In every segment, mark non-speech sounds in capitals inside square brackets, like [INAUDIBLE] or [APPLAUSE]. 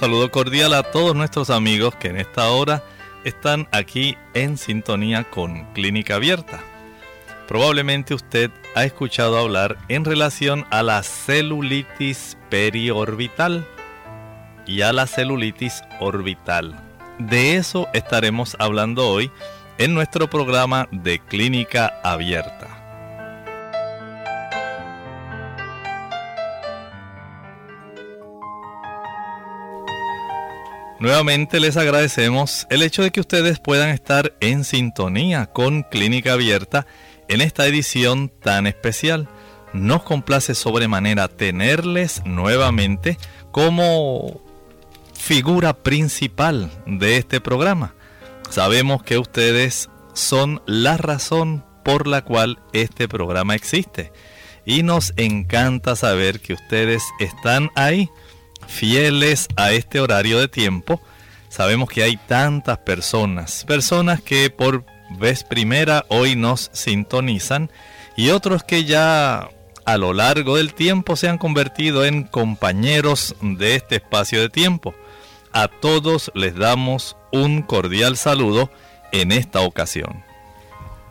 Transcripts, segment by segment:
Saludo cordial a todos nuestros amigos que en esta hora están aquí en sintonía con Clínica Abierta. Probablemente usted ha escuchado hablar en relación a la celulitis periorbital y a la celulitis orbital. De eso estaremos hablando hoy en nuestro programa de Clínica Abierta. Nuevamente les agradecemos el hecho de que ustedes puedan estar en sintonía con Clínica Abierta en esta edición tan especial. Nos complace sobremanera tenerles nuevamente como figura principal de este programa. Sabemos que ustedes son la razón por la cual este programa existe y nos encanta saber que ustedes están ahí fieles a este horario de tiempo. Sabemos que hay tantas personas, personas que por vez primera hoy nos sintonizan y otros que ya a lo largo del tiempo se han convertido en compañeros de este espacio de tiempo. A todos les damos un cordial saludo en esta ocasión.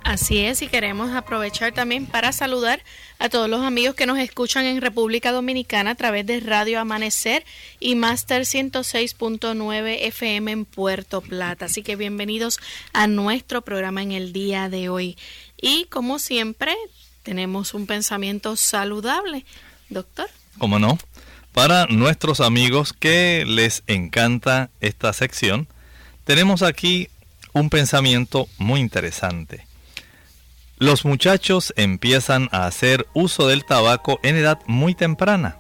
Así es, y queremos aprovechar también para saludar a todos los amigos que nos escuchan en República Dominicana a través de Radio Amanecer y Master 106.9 FM en Puerto Plata. Así que bienvenidos a nuestro programa en el día de hoy. Y como siempre, tenemos un pensamiento saludable, doctor. ¿Cómo no? Para nuestros amigos que les encanta esta sección, tenemos aquí un pensamiento muy interesante. Los muchachos empiezan a hacer uso del tabaco en edad muy temprana.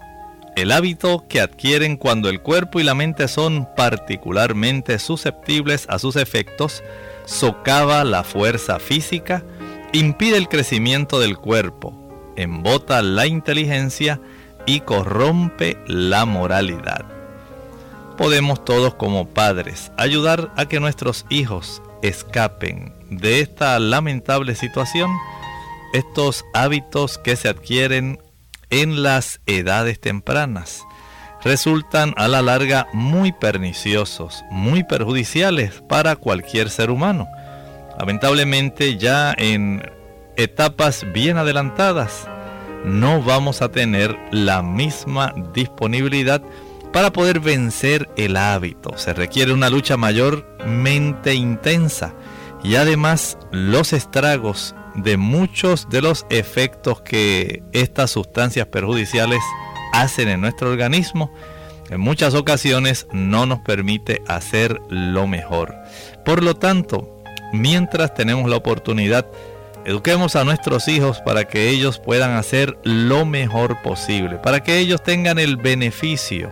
El hábito que adquieren cuando el cuerpo y la mente son particularmente susceptibles a sus efectos socava la fuerza física, impide el crecimiento del cuerpo, embota la inteligencia y corrompe la moralidad. Podemos todos como padres ayudar a que nuestros hijos escapen de esta lamentable situación, estos hábitos que se adquieren en las edades tempranas resultan a la larga muy perniciosos, muy perjudiciales para cualquier ser humano. Lamentablemente ya en etapas bien adelantadas no vamos a tener la misma disponibilidad para poder vencer el hábito. Se requiere una lucha mayormente intensa y además los estragos de muchos de los efectos que estas sustancias perjudiciales hacen en nuestro organismo en muchas ocasiones no nos permite hacer lo mejor. Por lo tanto, mientras tenemos la oportunidad, eduquemos a nuestros hijos para que ellos puedan hacer lo mejor posible, para que ellos tengan el beneficio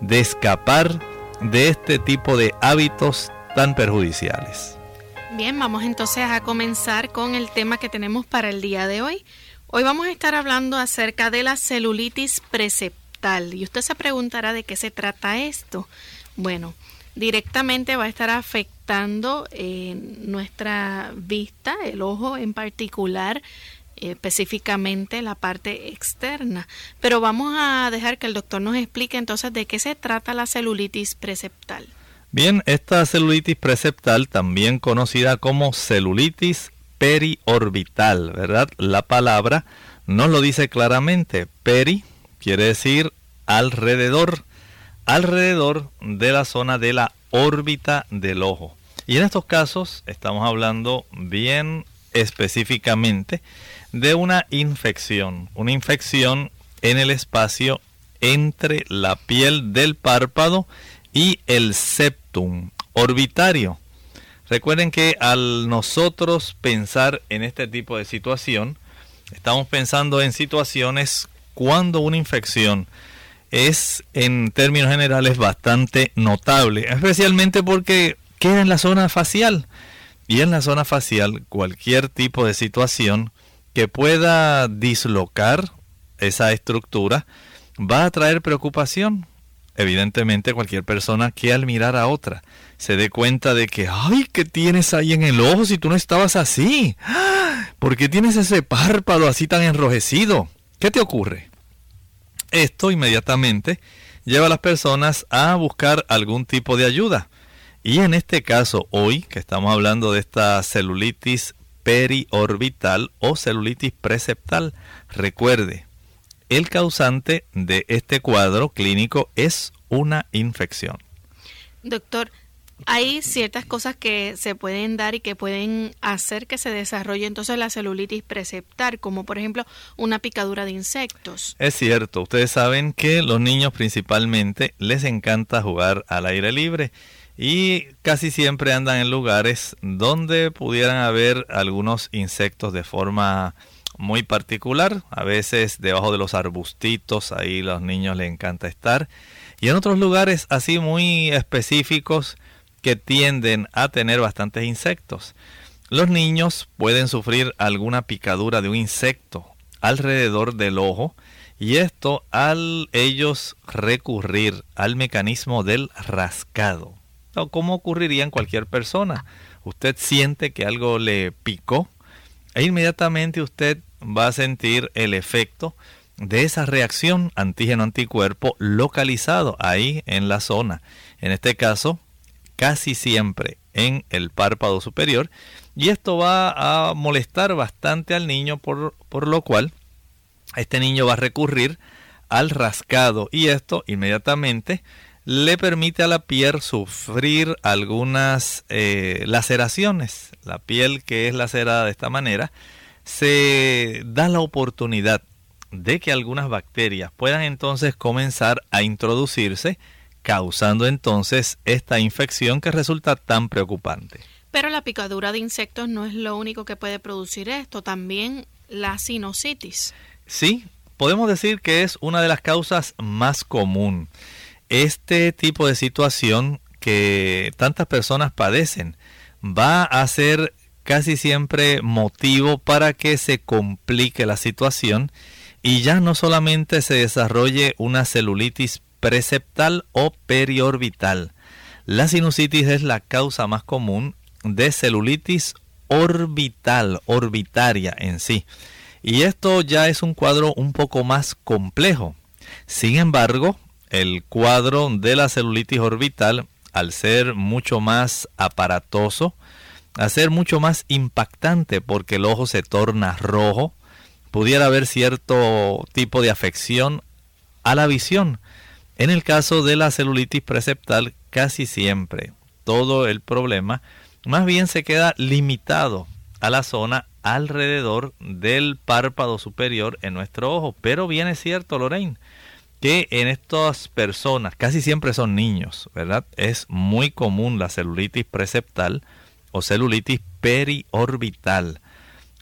de escapar de este tipo de hábitos tan perjudiciales. Bien, vamos entonces a comenzar con el tema que tenemos para el día de hoy. Hoy vamos a estar hablando acerca de la celulitis preceptal y usted se preguntará de qué se trata esto. Bueno, directamente va a estar afectando eh, nuestra vista, el ojo en particular, específicamente la parte externa. Pero vamos a dejar que el doctor nos explique entonces de qué se trata la celulitis preceptal. Bien, esta celulitis preceptal, también conocida como celulitis periorbital, ¿verdad? La palabra nos lo dice claramente. Peri quiere decir alrededor, alrededor de la zona de la órbita del ojo. Y en estos casos estamos hablando bien específicamente de una infección, una infección en el espacio entre la piel del párpado el septum orbitario. Recuerden que al nosotros pensar en este tipo de situación, estamos pensando en situaciones cuando una infección es en términos generales bastante notable, especialmente porque queda en la zona facial. Y en la zona facial cualquier tipo de situación que pueda dislocar esa estructura va a traer preocupación. Evidentemente cualquier persona que al mirar a otra se dé cuenta de que, ay, ¿qué tienes ahí en el ojo si tú no estabas así? ¿Por qué tienes ese párpado así tan enrojecido? ¿Qué te ocurre? Esto inmediatamente lleva a las personas a buscar algún tipo de ayuda. Y en este caso, hoy que estamos hablando de esta celulitis periorbital o celulitis preceptal, recuerde, el causante de este cuadro clínico es una infección. Doctor, hay ciertas cosas que se pueden dar y que pueden hacer que se desarrolle entonces la celulitis preceptal, como por ejemplo una picadura de insectos. Es cierto, ustedes saben que los niños principalmente les encanta jugar al aire libre y casi siempre andan en lugares donde pudieran haber algunos insectos de forma muy particular, a veces debajo de los arbustitos, ahí los niños les encanta estar, y en otros lugares así muy específicos que tienden a tener bastantes insectos. Los niños pueden sufrir alguna picadura de un insecto alrededor del ojo y esto al ellos recurrir al mecanismo del rascado, como ocurriría en cualquier persona. Usted siente que algo le picó e inmediatamente usted va a sentir el efecto de esa reacción antígeno-anticuerpo localizado ahí en la zona. En este caso, casi siempre en el párpado superior y esto va a molestar bastante al niño por, por lo cual este niño va a recurrir al rascado y esto inmediatamente le permite a la piel sufrir algunas eh, laceraciones. La piel que es lacerada de esta manera se da la oportunidad de que algunas bacterias puedan entonces comenzar a introducirse causando entonces esta infección que resulta tan preocupante. Pero la picadura de insectos no es lo único que puede producir esto, también la sinusitis. Sí, podemos decir que es una de las causas más común. Este tipo de situación que tantas personas padecen va a ser casi siempre motivo para que se complique la situación y ya no solamente se desarrolle una celulitis preceptal o periorbital. La sinusitis es la causa más común de celulitis orbital, orbitaria en sí. Y esto ya es un cuadro un poco más complejo. Sin embargo, el cuadro de la celulitis orbital, al ser mucho más aparatoso, al ser mucho más impactante porque el ojo se torna rojo, pudiera haber cierto tipo de afección a la visión. En el caso de la celulitis preceptal, casi siempre todo el problema más bien se queda limitado a la zona alrededor del párpado superior en nuestro ojo. Pero bien es cierto, Lorraine, que en estas personas, casi siempre son niños, ¿verdad? Es muy común la celulitis preceptal o celulitis periorbital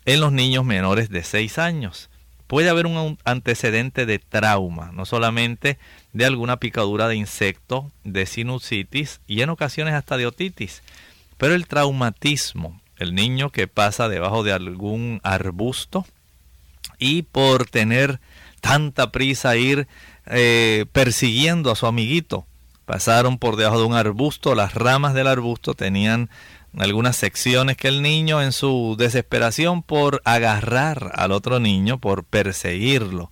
en los niños menores de 6 años. Puede haber un antecedente de trauma, no solamente de alguna picadura de insecto, de sinusitis y en ocasiones hasta de otitis, pero el traumatismo, el niño que pasa debajo de algún arbusto y por tener tanta prisa ir eh, persiguiendo a su amiguito, pasaron por debajo de un arbusto, las ramas del arbusto tenían algunas secciones que el niño en su desesperación por agarrar al otro niño, por perseguirlo,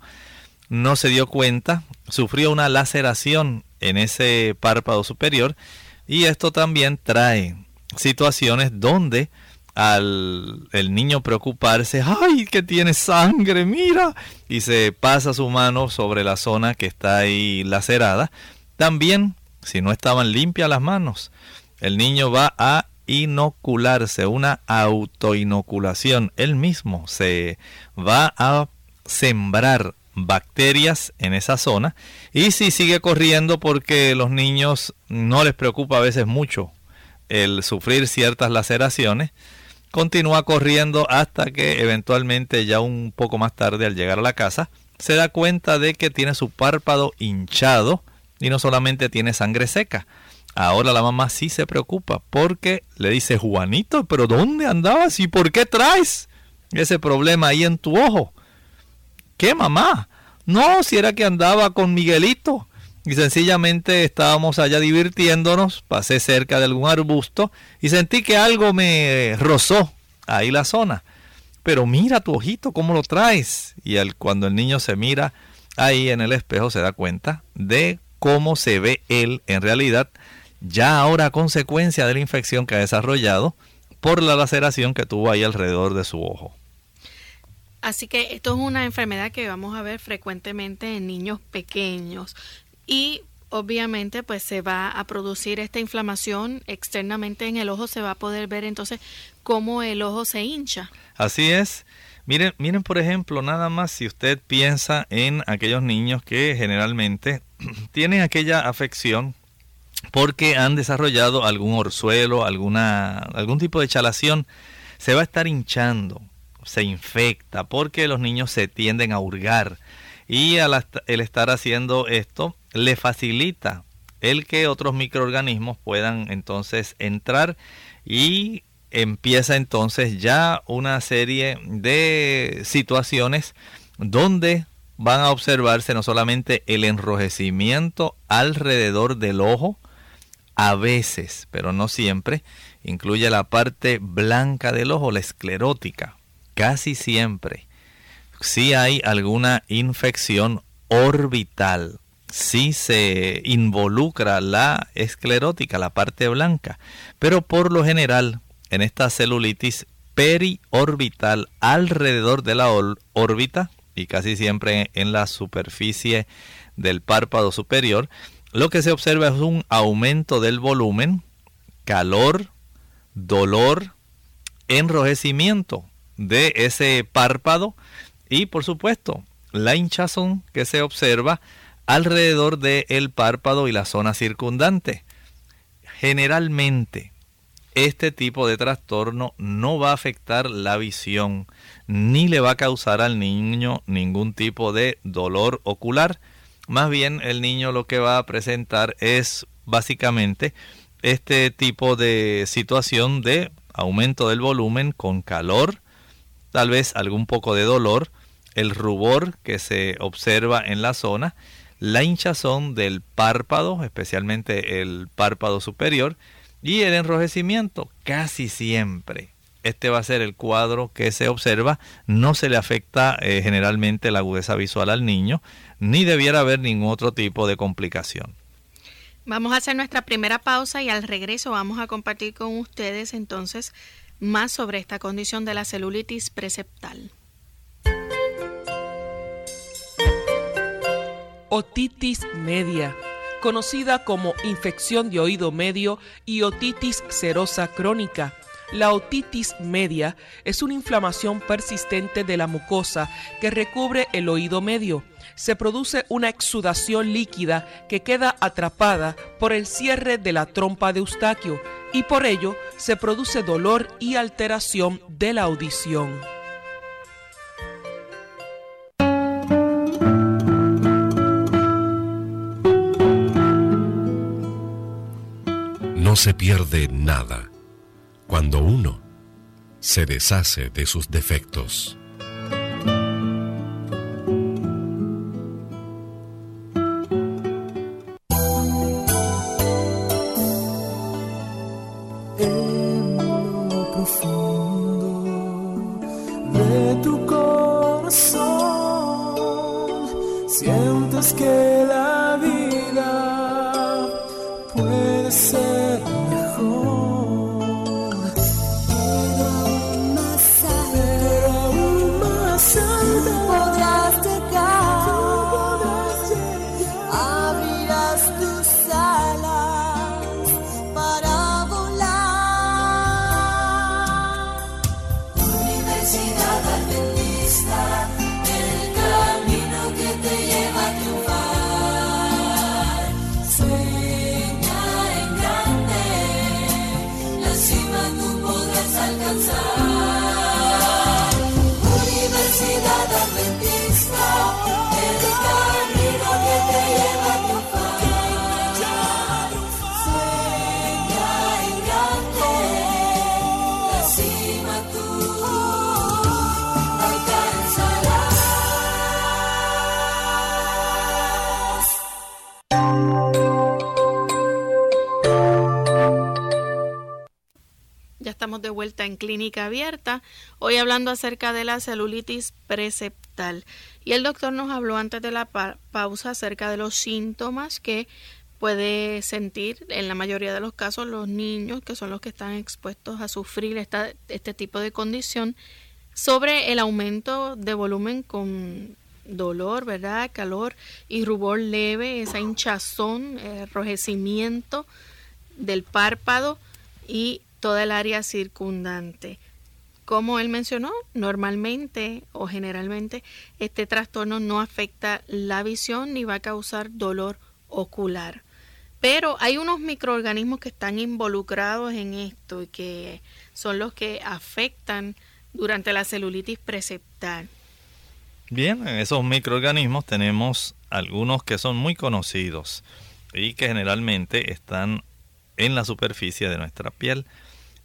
no se dio cuenta, sufrió una laceración en ese párpado superior y esto también trae situaciones donde al el niño preocuparse, ay, que tiene sangre, mira, y se pasa su mano sobre la zona que está ahí lacerada, también, si no estaban limpias las manos, el niño va a inocularse, una autoinoculación. Él mismo se va a sembrar bacterias en esa zona y si sigue corriendo porque los niños no les preocupa a veces mucho el sufrir ciertas laceraciones, continúa corriendo hasta que eventualmente ya un poco más tarde al llegar a la casa se da cuenta de que tiene su párpado hinchado y no solamente tiene sangre seca. Ahora la mamá sí se preocupa porque le dice, Juanito, pero ¿dónde andabas y por qué traes ese problema ahí en tu ojo? ¿Qué mamá? No, si era que andaba con Miguelito. Y sencillamente estábamos allá divirtiéndonos, pasé cerca de algún arbusto y sentí que algo me rozó ahí la zona. Pero mira tu ojito, ¿cómo lo traes? Y cuando el niño se mira ahí en el espejo se da cuenta de cómo se ve él en realidad, ya ahora a consecuencia de la infección que ha desarrollado por la laceración que tuvo ahí alrededor de su ojo. Así que esto es una enfermedad que vamos a ver frecuentemente en niños pequeños y obviamente pues se va a producir esta inflamación externamente en el ojo, se va a poder ver entonces cómo el ojo se hincha. Así es. Miren, miren por ejemplo, nada más si usted piensa en aquellos niños que generalmente [CLEARS THROAT] tienen aquella afección porque han desarrollado algún orzuelo, alguna, algún tipo de chalación, se va a estar hinchando se infecta, porque los niños se tienden a hurgar. Y al el estar haciendo esto le facilita el que otros microorganismos puedan entonces entrar y empieza entonces ya una serie de situaciones donde van a observarse no solamente el enrojecimiento alrededor del ojo, a veces, pero no siempre, incluye la parte blanca del ojo, la esclerótica casi siempre, si hay alguna infección orbital, si se involucra la esclerótica, la parte blanca, pero por lo general en esta celulitis periorbital alrededor de la órbita y casi siempre en la superficie del párpado superior, lo que se observa es un aumento del volumen, calor, dolor, enrojecimiento, de ese párpado y por supuesto la hinchazón que se observa alrededor del párpado y la zona circundante. Generalmente este tipo de trastorno no va a afectar la visión ni le va a causar al niño ningún tipo de dolor ocular. Más bien el niño lo que va a presentar es básicamente este tipo de situación de aumento del volumen con calor, tal vez algún poco de dolor, el rubor que se observa en la zona, la hinchazón del párpado, especialmente el párpado superior, y el enrojecimiento casi siempre. Este va a ser el cuadro que se observa. No se le afecta eh, generalmente la agudeza visual al niño, ni debiera haber ningún otro tipo de complicación. Vamos a hacer nuestra primera pausa y al regreso vamos a compartir con ustedes entonces más sobre esta condición de la celulitis preceptal. Otitis media, conocida como infección de oído medio y otitis serosa crónica. La otitis media es una inflamación persistente de la mucosa que recubre el oído medio se produce una exudación líquida que queda atrapada por el cierre de la trompa de Eustaquio y por ello se produce dolor y alteración de la audición. No se pierde nada cuando uno se deshace de sus defectos. Abierta, hoy hablando acerca de la celulitis preceptal. Y el doctor nos habló antes de la pausa acerca de los síntomas que puede sentir en la mayoría de los casos los niños, que son los que están expuestos a sufrir esta, este tipo de condición, sobre el aumento de volumen con dolor, ¿verdad? Calor y rubor leve, esa hinchazón, enrojecimiento del párpado y toda el área circundante. Como él mencionó, normalmente o generalmente este trastorno no afecta la visión ni va a causar dolor ocular. Pero hay unos microorganismos que están involucrados en esto y que son los que afectan durante la celulitis preceptal. Bien, en esos microorganismos tenemos algunos que son muy conocidos y que generalmente están en la superficie de nuestra piel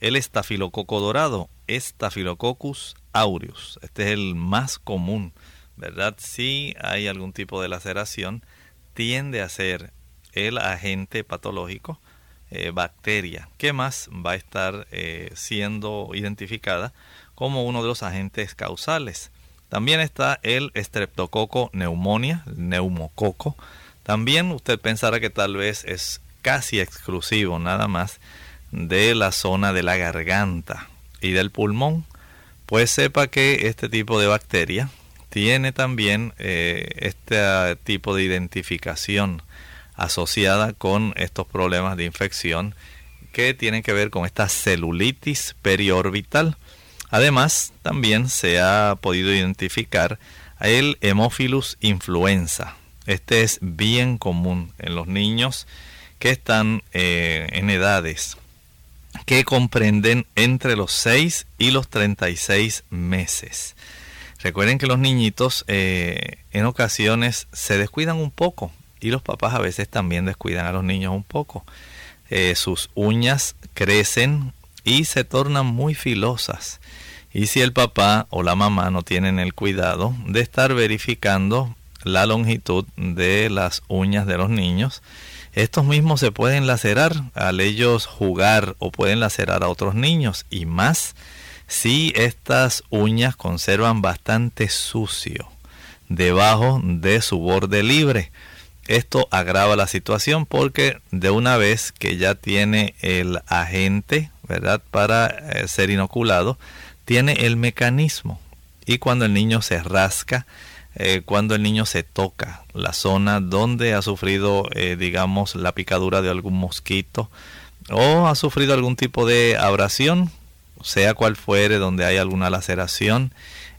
el estafilococo dorado, Staphylococcus aureus. Este es el más común, ¿verdad? Si hay algún tipo de laceración, tiende a ser el agente patológico, eh, bacteria, que más va a estar eh, siendo identificada como uno de los agentes causales. También está el estreptococo neumonia, neumococo. También usted pensará que tal vez es casi exclusivo nada más de la zona de la garganta y del pulmón, pues sepa que este tipo de bacteria tiene también eh, este tipo de identificación asociada con estos problemas de infección que tienen que ver con esta celulitis periorbital. Además, también se ha podido identificar el Hemophilus influenza. Este es bien común en los niños que están eh, en edades que comprenden entre los 6 y los 36 meses. Recuerden que los niñitos eh, en ocasiones se descuidan un poco y los papás a veces también descuidan a los niños un poco. Eh, sus uñas crecen y se tornan muy filosas. Y si el papá o la mamá no tienen el cuidado de estar verificando la longitud de las uñas de los niños, estos mismos se pueden lacerar al ellos jugar o pueden lacerar a otros niños y más si estas uñas conservan bastante sucio debajo de su borde libre. Esto agrava la situación porque de una vez que ya tiene el agente, ¿verdad? Para eh, ser inoculado, tiene el mecanismo. Y cuando el niño se rasca, eh, cuando el niño se toca la zona donde ha sufrido, eh, digamos, la picadura de algún mosquito o ha sufrido algún tipo de abrasión, sea cual fuere, donde hay alguna laceración,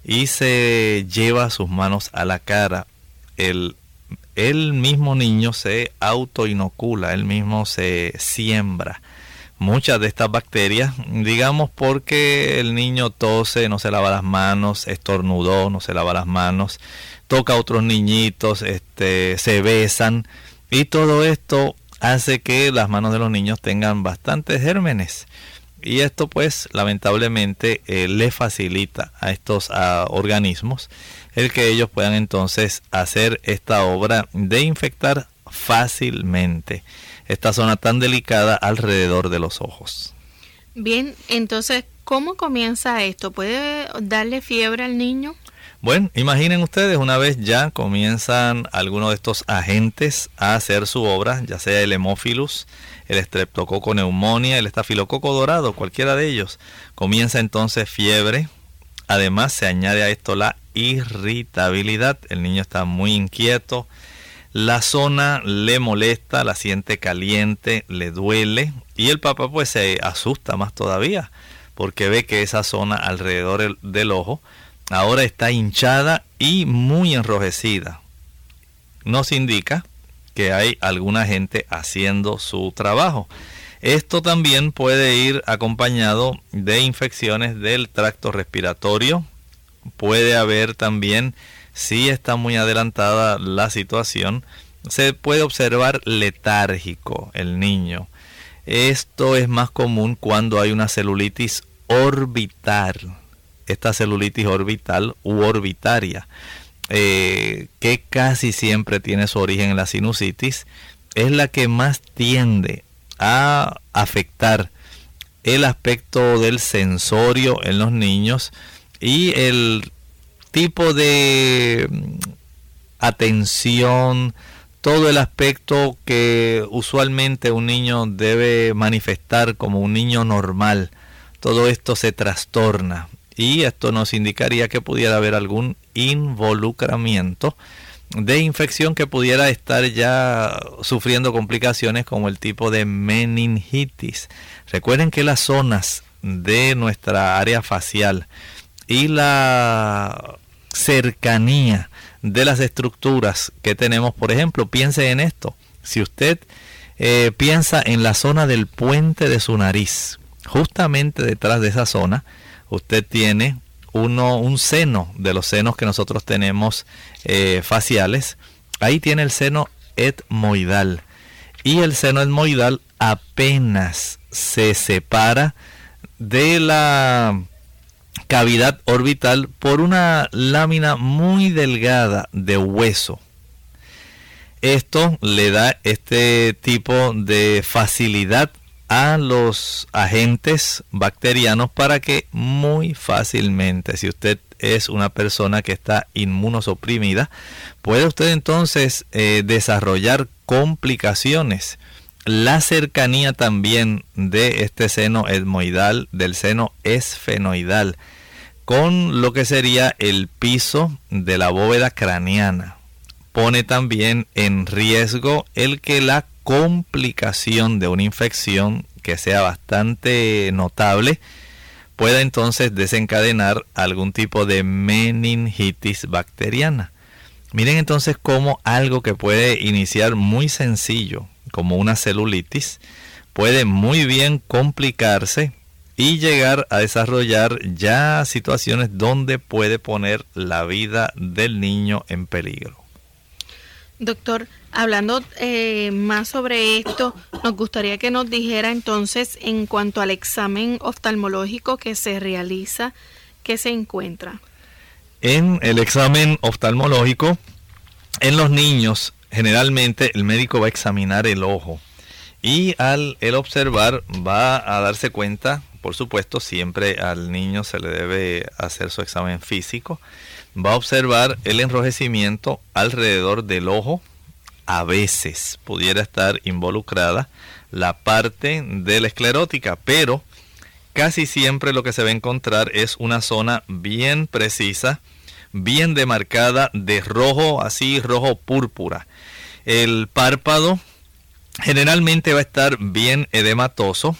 y se lleva sus manos a la cara, el, el mismo niño se autoinocula, él mismo se siembra muchas de estas bacterias, digamos porque el niño tose, no se lava las manos, estornudó, no se lava las manos, toca a otros niñitos, este, se besan y todo esto hace que las manos de los niños tengan bastantes gérmenes. Y esto pues lamentablemente eh, le facilita a estos organismos el que ellos puedan entonces hacer esta obra de infectar fácilmente esta zona tan delicada alrededor de los ojos. Bien, entonces, ¿cómo comienza esto? ¿Puede darle fiebre al niño? Bueno, imaginen ustedes, una vez ya comienzan algunos de estos agentes a hacer su obra, ya sea el hemófilus, el estreptococo neumonía, el estafilococo dorado, cualquiera de ellos, comienza entonces fiebre. Además, se añade a esto la irritabilidad. El niño está muy inquieto, la zona le molesta, la siente caliente, le duele y el papá pues se asusta más todavía porque ve que esa zona alrededor del ojo ahora está hinchada y muy enrojecida. Nos indica que hay alguna gente haciendo su trabajo. Esto también puede ir acompañado de infecciones del tracto respiratorio. Puede haber también, si está muy adelantada la situación, se puede observar letárgico el niño. Esto es más común cuando hay una celulitis orbital. Esta celulitis orbital u orbitaria, eh, que casi siempre tiene su origen en la sinusitis, es la que más tiende a afectar el aspecto del sensorio en los niños y el tipo de mm, atención, todo el aspecto que usualmente un niño debe manifestar como un niño normal, todo esto se trastorna y esto nos indicaría que pudiera haber algún involucramiento de infección que pudiera estar ya sufriendo complicaciones como el tipo de meningitis. Recuerden que las zonas de nuestra área facial y la cercanía de las estructuras que tenemos, por ejemplo, piense en esto. Si usted eh, piensa en la zona del puente de su nariz, justamente detrás de esa zona, usted tiene uno, un seno de los senos que nosotros tenemos eh, faciales. Ahí tiene el seno etmoidal. Y el seno etmoidal apenas se separa de la cavidad orbital por una lámina muy delgada de hueso. Esto le da este tipo de facilidad a los agentes bacterianos para que muy fácilmente, si usted es una persona que está inmunosoprimida, puede usted entonces eh, desarrollar complicaciones. La cercanía también de este seno etmoidal, del seno esfenoidal, con lo que sería el piso de la bóveda craneana, pone también en riesgo el que la complicación de una infección que sea bastante notable pueda entonces desencadenar algún tipo de meningitis bacteriana. Miren entonces cómo algo que puede iniciar muy sencillo, como una celulitis, puede muy bien complicarse y llegar a desarrollar ya situaciones donde puede poner la vida del niño en peligro. Doctor, hablando eh, más sobre esto, nos gustaría que nos dijera entonces en cuanto al examen oftalmológico que se realiza, ¿qué se encuentra? En el examen oftalmológico, en los niños, generalmente el médico va a examinar el ojo y al el observar va a darse cuenta, por supuesto, siempre al niño se le debe hacer su examen físico va a observar el enrojecimiento alrededor del ojo. A veces pudiera estar involucrada la parte de la esclerótica, pero casi siempre lo que se va a encontrar es una zona bien precisa, bien demarcada de rojo, así rojo púrpura. El párpado generalmente va a estar bien edematoso,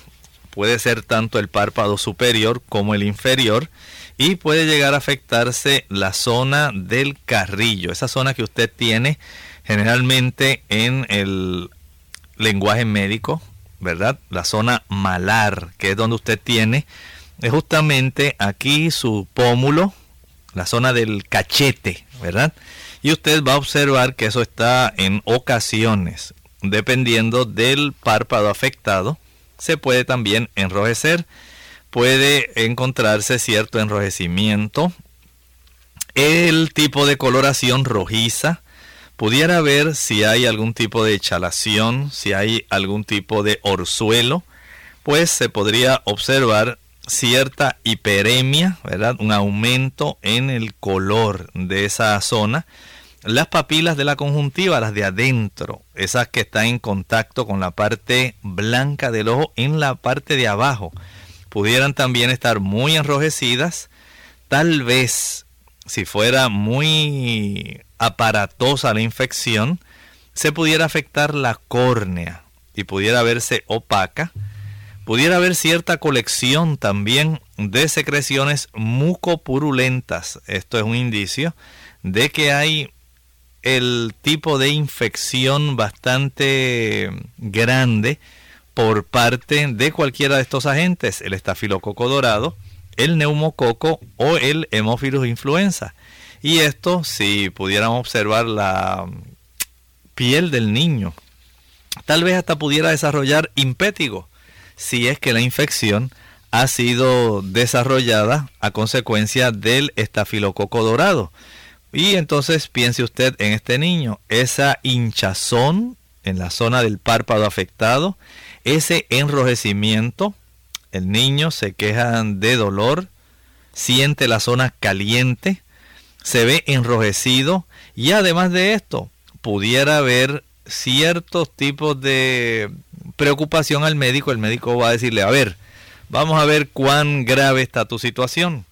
puede ser tanto el párpado superior como el inferior y puede llegar a afectarse la zona del carrillo, esa zona que usted tiene generalmente en el lenguaje médico, ¿verdad? La zona malar, que es donde usted tiene, es justamente aquí su pómulo, la zona del cachete, ¿verdad? Y usted va a observar que eso está en ocasiones, dependiendo del párpado afectado, se puede también enrojecer puede encontrarse cierto enrojecimiento. El tipo de coloración rojiza. Pudiera ver si hay algún tipo de chalación, si hay algún tipo de orzuelo, pues se podría observar cierta hiperemia, ¿verdad? Un aumento en el color de esa zona. Las papilas de la conjuntiva, las de adentro, esas que están en contacto con la parte blanca del ojo en la parte de abajo, pudieran también estar muy enrojecidas. Tal vez, si fuera muy aparatosa la infección, se pudiera afectar la córnea y pudiera verse opaca. pudiera haber cierta colección también de secreciones mucopurulentas. Esto es un indicio de que hay el tipo de infección bastante grande por parte de cualquiera de estos agentes, el estafilococo dorado, el neumococo o el hemófilus influenza. Y esto, si pudiéramos observar la piel del niño, tal vez hasta pudiera desarrollar impétigo, si es que la infección ha sido desarrollada a consecuencia del estafilococo dorado. Y entonces piense usted en este niño, esa hinchazón en la zona del párpado afectado, ese enrojecimiento, el niño se queja de dolor, siente la zona caliente, se ve enrojecido y además de esto pudiera haber ciertos tipos de preocupación al médico. El médico va a decirle, a ver, vamos a ver cuán grave está tu situación.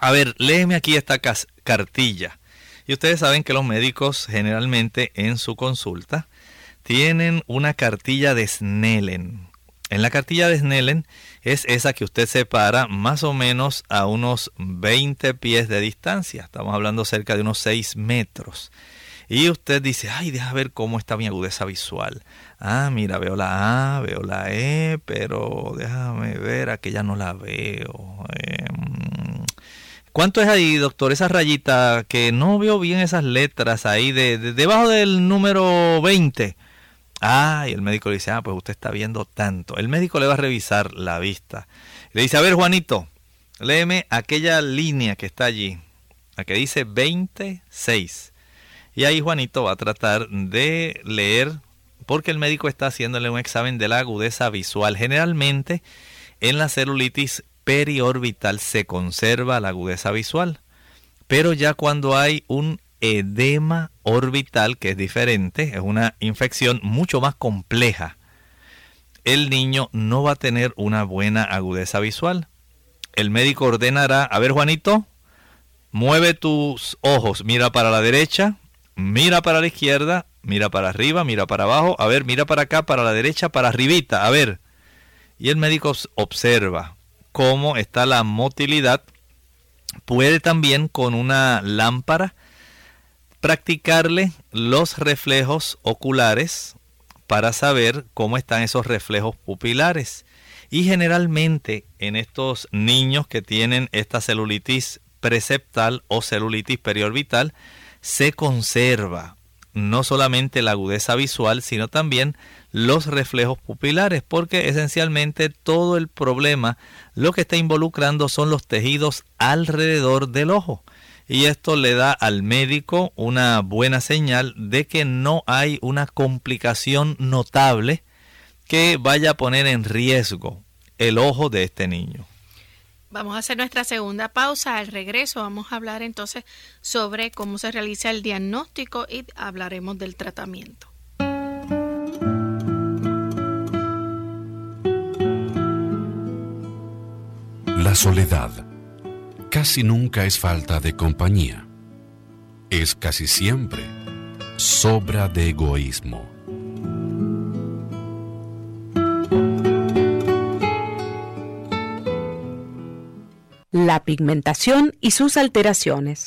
A ver, léeme aquí esta cartilla. Y ustedes saben que los médicos generalmente en su consulta tienen una cartilla de Snellen. En la cartilla de Snellen es esa que usted separa más o menos a unos 20 pies de distancia. Estamos hablando cerca de unos 6 metros. Y usted dice, ay, deja ver cómo está mi agudeza visual. Ah, mira, veo la A, veo la E, pero déjame ver, aquella no la veo. Em, ¿Cuánto es ahí, doctor? Esa rayita que no veo bien esas letras ahí de, debajo del número 20. Ah, y el médico le dice, ah, pues usted está viendo tanto. El médico le va a revisar la vista. Le dice, a ver, Juanito, léeme aquella línea que está allí, la que dice 26. Y ahí Juanito va a tratar de leer, porque el médico está haciéndole un examen de la agudeza visual. Generalmente, en la celulitis periorbital se conserva la agudeza visual. Pero ya cuando hay un edema orbital, que es diferente, es una infección mucho más compleja, el niño no va a tener una buena agudeza visual. El médico ordenará, a ver Juanito, mueve tus ojos, mira para la derecha, mira para la izquierda, mira para arriba, mira para abajo, a ver, mira para acá, para la derecha, para arribita, a ver. Y el médico observa, cómo está la motilidad. Puede también con una lámpara practicarle los reflejos oculares para saber cómo están esos reflejos pupilares. Y generalmente en estos niños que tienen esta celulitis preceptal o celulitis periorbital, se conserva no solamente la agudeza visual, sino también los reflejos pupilares, porque esencialmente todo el problema lo que está involucrando son los tejidos alrededor del ojo. Y esto le da al médico una buena señal de que no hay una complicación notable que vaya a poner en riesgo el ojo de este niño. Vamos a hacer nuestra segunda pausa. Al regreso vamos a hablar entonces sobre cómo se realiza el diagnóstico y hablaremos del tratamiento. La soledad casi nunca es falta de compañía. Es casi siempre sobra de egoísmo. La pigmentación y sus alteraciones.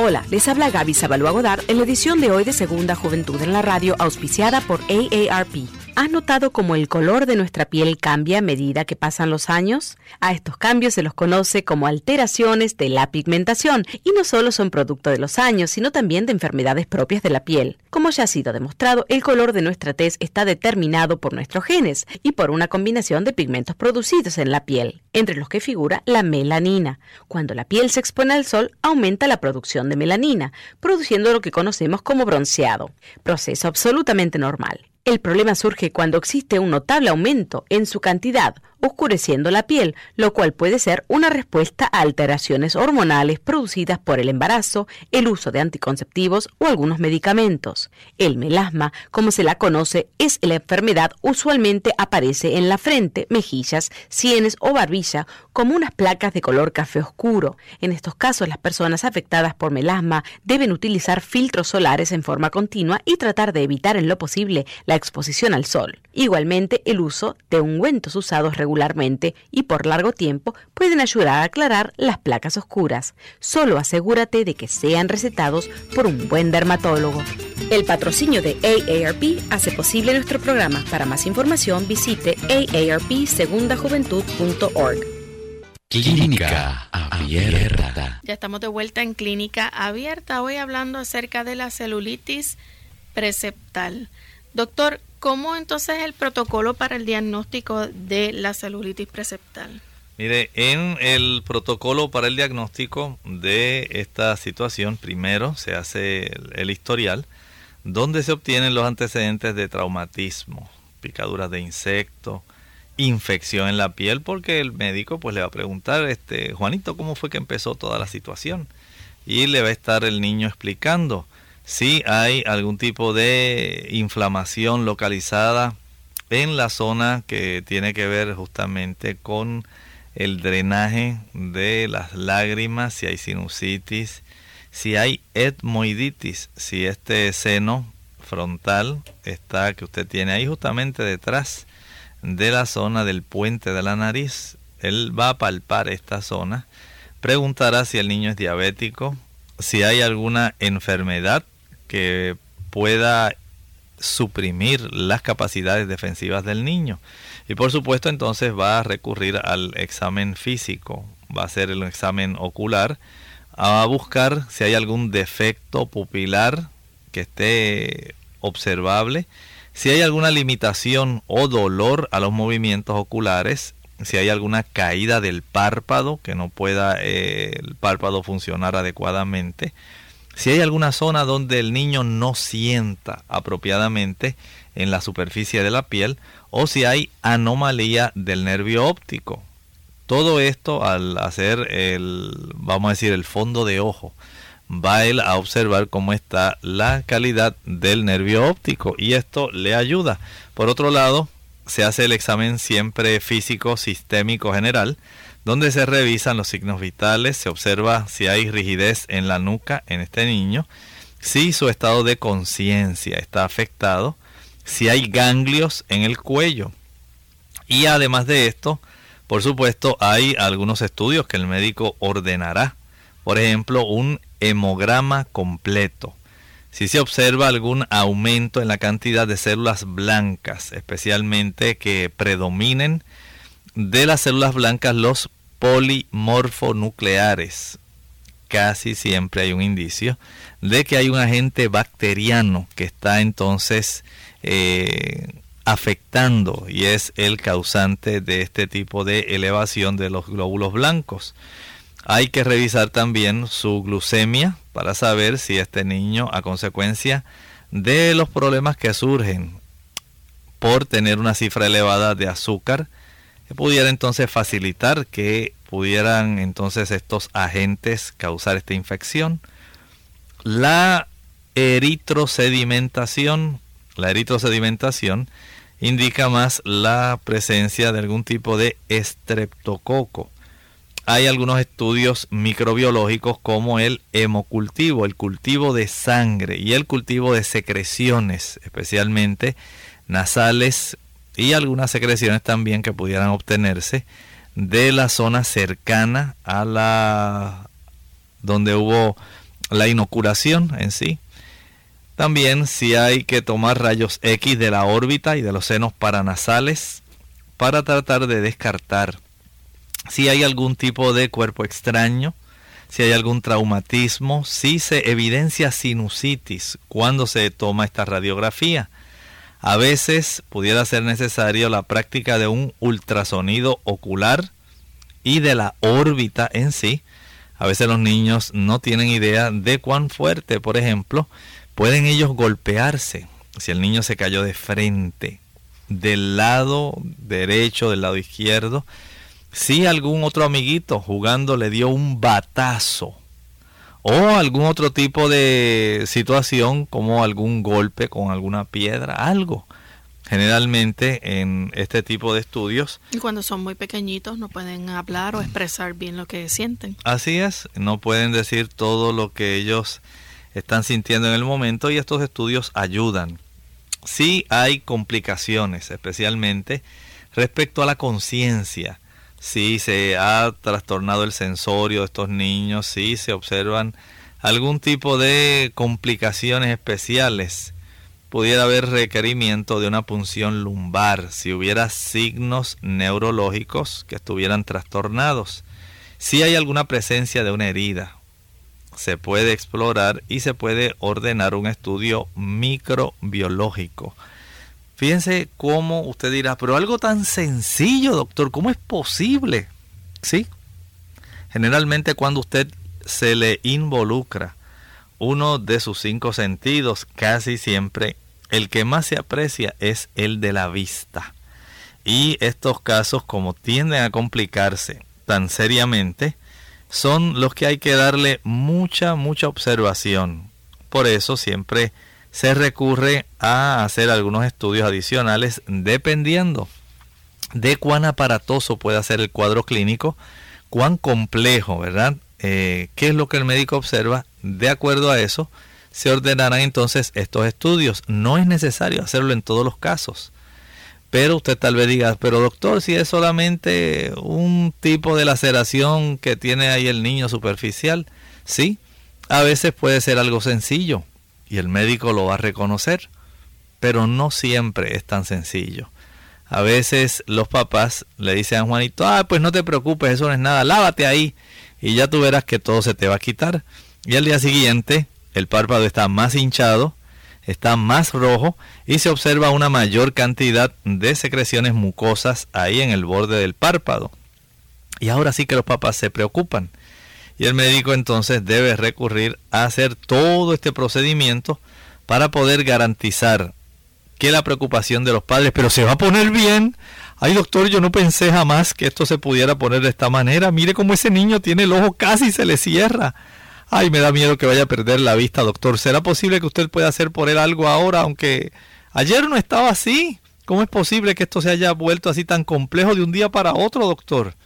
Hola, les habla Gaby Sabalua Godard en la edición de hoy de Segunda Juventud en la Radio, auspiciada por AARP. ¿Has notado cómo el color de nuestra piel cambia a medida que pasan los años? A estos cambios se los conoce como alteraciones de la pigmentación y no solo son producto de los años, sino también de enfermedades propias de la piel. Como ya ha sido demostrado, el color de nuestra tez está determinado por nuestros genes y por una combinación de pigmentos producidos en la piel, entre los que figura la melanina. Cuando la piel se expone al sol, aumenta la producción de melanina, produciendo lo que conocemos como bronceado, proceso absolutamente normal. El problema surge cuando existe un notable aumento en su cantidad oscureciendo la piel, lo cual puede ser una respuesta a alteraciones hormonales producidas por el embarazo, el uso de anticonceptivos o algunos medicamentos. El melasma, como se la conoce, es la enfermedad usualmente aparece en la frente, mejillas, sienes o barbilla como unas placas de color café oscuro. En estos casos, las personas afectadas por melasma deben utilizar filtros solares en forma continua y tratar de evitar en lo posible la la exposición al sol. Igualmente, el uso de ungüentos usados regularmente y por largo tiempo pueden ayudar a aclarar las placas oscuras. Solo asegúrate de que sean recetados por un buen dermatólogo. El patrocinio de AARP hace posible nuestro programa. Para más información visite aarpsegundajuventud.org. Clínica Abierta. Ya estamos de vuelta en Clínica Abierta, hoy hablando acerca de la celulitis preceptal. Doctor, ¿cómo entonces es el protocolo para el diagnóstico de la celulitis preceptal? Mire, en el protocolo para el diagnóstico de esta situación, primero se hace el, historial, donde se obtienen los antecedentes de traumatismo, picaduras de insecto, infección en la piel, porque el médico pues le va a preguntar, este, Juanito, ¿cómo fue que empezó toda la situación? Y le va a estar el niño explicando si hay algún tipo de inflamación localizada en la zona que tiene que ver justamente con el drenaje de las lágrimas, si hay sinusitis, si hay etmoiditis, si este seno frontal está que usted tiene ahí justamente detrás de la zona del puente de la nariz, él va a palpar esta zona, preguntará si el niño es diabético, si hay alguna enfermedad que pueda suprimir las capacidades defensivas del niño. Y por supuesto entonces va a recurrir al examen físico, va a hacer el examen ocular, a buscar si hay algún defecto pupilar que esté observable, si hay alguna limitación o dolor a los movimientos oculares, si hay alguna caída del párpado, que no pueda eh, el párpado funcionar adecuadamente, si hay alguna zona donde el niño no sienta apropiadamente en la superficie de la piel o si hay anomalía del nervio óptico. Todo esto al hacer el, vamos a decir, el fondo de ojo, va él a observar cómo está la calidad del nervio óptico y esto le ayuda. Por otro lado, se hace el examen siempre físico sistémico general donde se revisan los signos vitales, se observa si hay rigidez en la nuca en este niño, si su estado de conciencia está afectado, si hay ganglios en el cuello. Y además de esto, por supuesto, hay algunos estudios que el médico ordenará. Por ejemplo, un hemograma completo. Si se observa algún aumento en la cantidad de células blancas, especialmente que predominen de las células blancas los polimorfonucleares. Casi siempre hay un indicio de que hay un agente bacteriano que está entonces eh, afectando y es el causante de este tipo de elevación de los glóbulos blancos. Hay que revisar también su glucemia para saber si este niño a consecuencia de los problemas que surgen por tener una cifra elevada de azúcar, pudiera entonces facilitar que pudieran entonces estos agentes causar esta infección. La eritrosedimentación, la eritrosedimentación indica más la presencia de algún tipo de estreptococo. Hay algunos estudios microbiológicos como el hemocultivo, el cultivo de sangre y el cultivo de secreciones, especialmente nasales y algunas secreciones también que pudieran obtenerse de la zona cercana a la donde hubo la inoculación en sí. También si hay que tomar rayos X de la órbita y de los senos paranasales para tratar de descartar si hay algún tipo de cuerpo extraño, si hay algún traumatismo, si se evidencia sinusitis cuando se toma esta radiografía. A veces pudiera ser necesario la práctica de un ultrasonido ocular y de la órbita en sí. A veces los niños no tienen idea de cuán fuerte, por ejemplo, pueden ellos golpearse. Si el niño se cayó de frente, del lado derecho, del lado izquierdo, si algún otro amiguito jugando le dio un batazo o algún otro tipo de situación como algún golpe con alguna piedra, algo. Generalmente en este tipo de estudios. Y cuando son muy pequeñitos no pueden hablar o expresar bien lo que sienten. Así es, no pueden decir todo lo que ellos están sintiendo en el momento y estos estudios ayudan sí hay complicaciones, especialmente respecto a la conciencia. Si se ha trastornado el sensorio de estos niños, si se observan algún tipo de complicaciones especiales. Pudiera haber requerimiento de una punción lumbar si hubiera signos neurológicos que estuvieran trastornados. Si hay alguna presencia de una herida, se puede explorar y se puede ordenar un estudio microbiológico. Fíjense cómo usted dirá, pero algo tan sencillo, doctor, ¿cómo es posible? Sí. Generalmente cuando usted se le involucra uno de sus cinco sentidos, casi siempre el que más se aprecia es el de la vista. Y estos casos, como tienden a complicarse tan seriamente, son los que hay que darle mucha, mucha observación. Por eso siempre se recurre a hacer algunos estudios adicionales dependiendo de cuán aparatoso pueda ser el cuadro clínico, cuán complejo, ¿verdad? Eh, ¿Qué es lo que el médico observa? De acuerdo a eso, se ordenarán entonces estos estudios. No es necesario hacerlo en todos los casos. Pero usted tal vez diga, pero doctor, si es solamente un tipo de laceración que tiene ahí el niño superficial, sí, a veces puede ser algo sencillo y el médico lo va a reconocer, pero no siempre es tan sencillo. A veces los papás le dicen a Juanito, ah, pues no te preocupes, eso no es nada, lávate ahí y ya tú verás que todo se te va a quitar. Y al día siguiente el párpado está más hinchado, está más rojo y se observa una mayor cantidad de secreciones mucosas ahí en el borde del párpado. Y ahora sí que los papás se preocupan. Y el médico entonces debe recurrir a hacer todo este procedimiento para poder garantizar que la preocupación de los padres, pero se va a poner bien. Ay doctor, yo no pensé jamás que esto se pudiera poner de esta manera. Mire cómo ese niño tiene el ojo casi se le cierra. Ay, me da miedo que vaya a perder la vista, doctor. ¿Será posible que usted pueda hacer por él algo ahora, aunque ayer no estaba así? ¿Cómo es posible que esto se haya vuelto así tan complejo de un día para otro, doctor?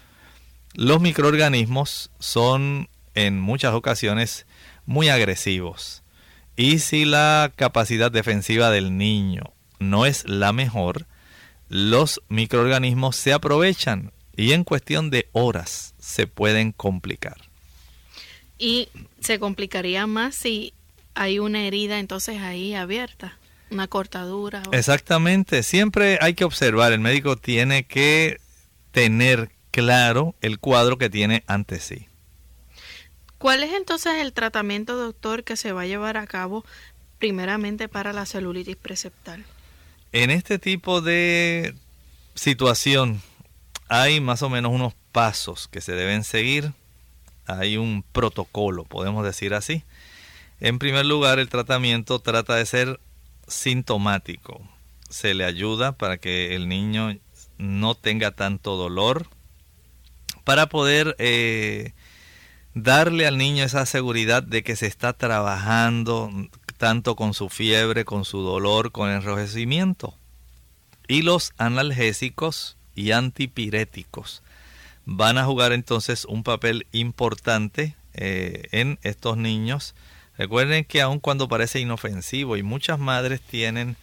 Los microorganismos son en muchas ocasiones muy agresivos. Y si la capacidad defensiva del niño no es la mejor, los microorganismos se aprovechan y en cuestión de horas se pueden complicar. Y se complicaría más si hay una herida entonces ahí abierta, una cortadura. Exactamente, siempre hay que observar, el médico tiene que tener claro el cuadro que tiene ante sí. ¿Cuál es entonces el tratamiento, doctor, que se va a llevar a cabo primeramente para la celulitis preceptal? En este tipo de situación hay más o menos unos pasos que se deben seguir hay un protocolo, podemos decir así. En primer lugar, el tratamiento trata de ser sintomático. Se le ayuda para que el niño no tenga tanto dolor, para poder eh, darle al niño esa seguridad de que se está trabajando tanto con su fiebre, con su dolor, con enrojecimiento. Y los analgésicos y antipiréticos van a jugar entonces un papel importante eh, en estos niños. Recuerden que aun cuando parece inofensivo y muchas madres tienen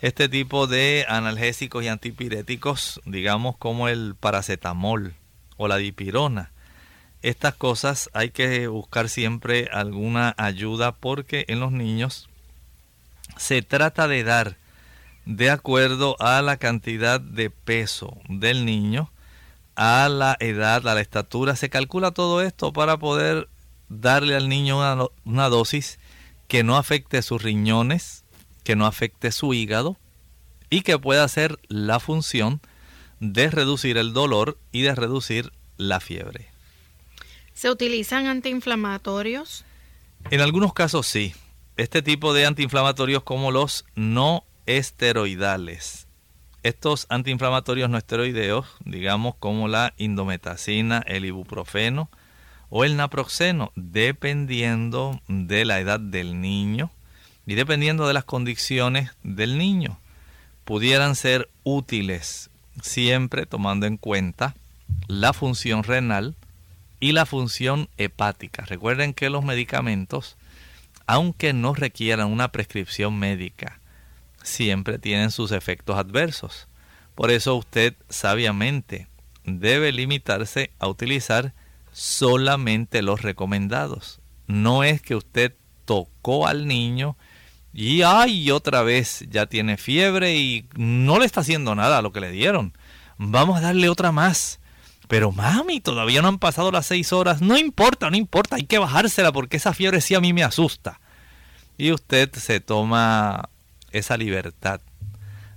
este tipo de analgésicos y antipiréticos, digamos como el paracetamol o la dipirona. Estas cosas hay que buscar siempre alguna ayuda porque en los niños se trata de dar de acuerdo a la cantidad de peso del niño a la edad, a la estatura. Se calcula todo esto para poder darle al niño una, dosis que no afecte sus riñones, que no afecte su hígado y que pueda hacer la función de reducir el dolor y de reducir la fiebre. ¿Se utilizan antiinflamatorios? En algunos casos sí. Este tipo de antiinflamatorios como los no esteroidales estos antiinflamatorios no esteroideos, digamos como la indometacina, el ibuprofeno o el naproxeno, dependiendo de la edad del niño y dependiendo de las condiciones del niño, pudieran ser útiles siempre tomando en cuenta la función renal y la función hepática. Recuerden que los medicamentos, aunque no requieran una prescripción médica, siempre tienen sus efectos adversos. Por eso usted sabiamente debe limitarse a utilizar solamente los recomendados. No es que usted tocó al niño y ay, otra vez ya tiene fiebre y no le está haciendo nada a lo que le dieron. Vamos a darle otra más. Pero mami, todavía no han pasado las seis horas. No importa, no importa, hay que bajársela porque esa fiebre sí a mí me asusta. Y usted se toma esa libertad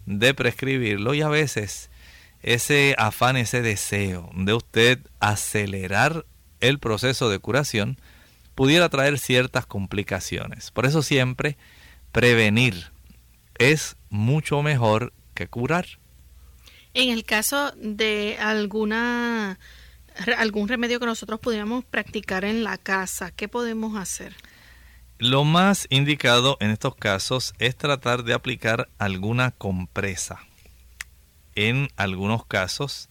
de prescribirlo y a veces ese afán, ese deseo de usted acelerar el proceso de curación pudiera traer ciertas complicaciones. Por eso siempre prevenir es mucho mejor que curar. En el caso de alguna algún remedio que nosotros pudiéramos practicar en la casa, ¿qué podemos hacer? Lo más indicado en estos casos es tratar de aplicar alguna compresa. En algunos casos,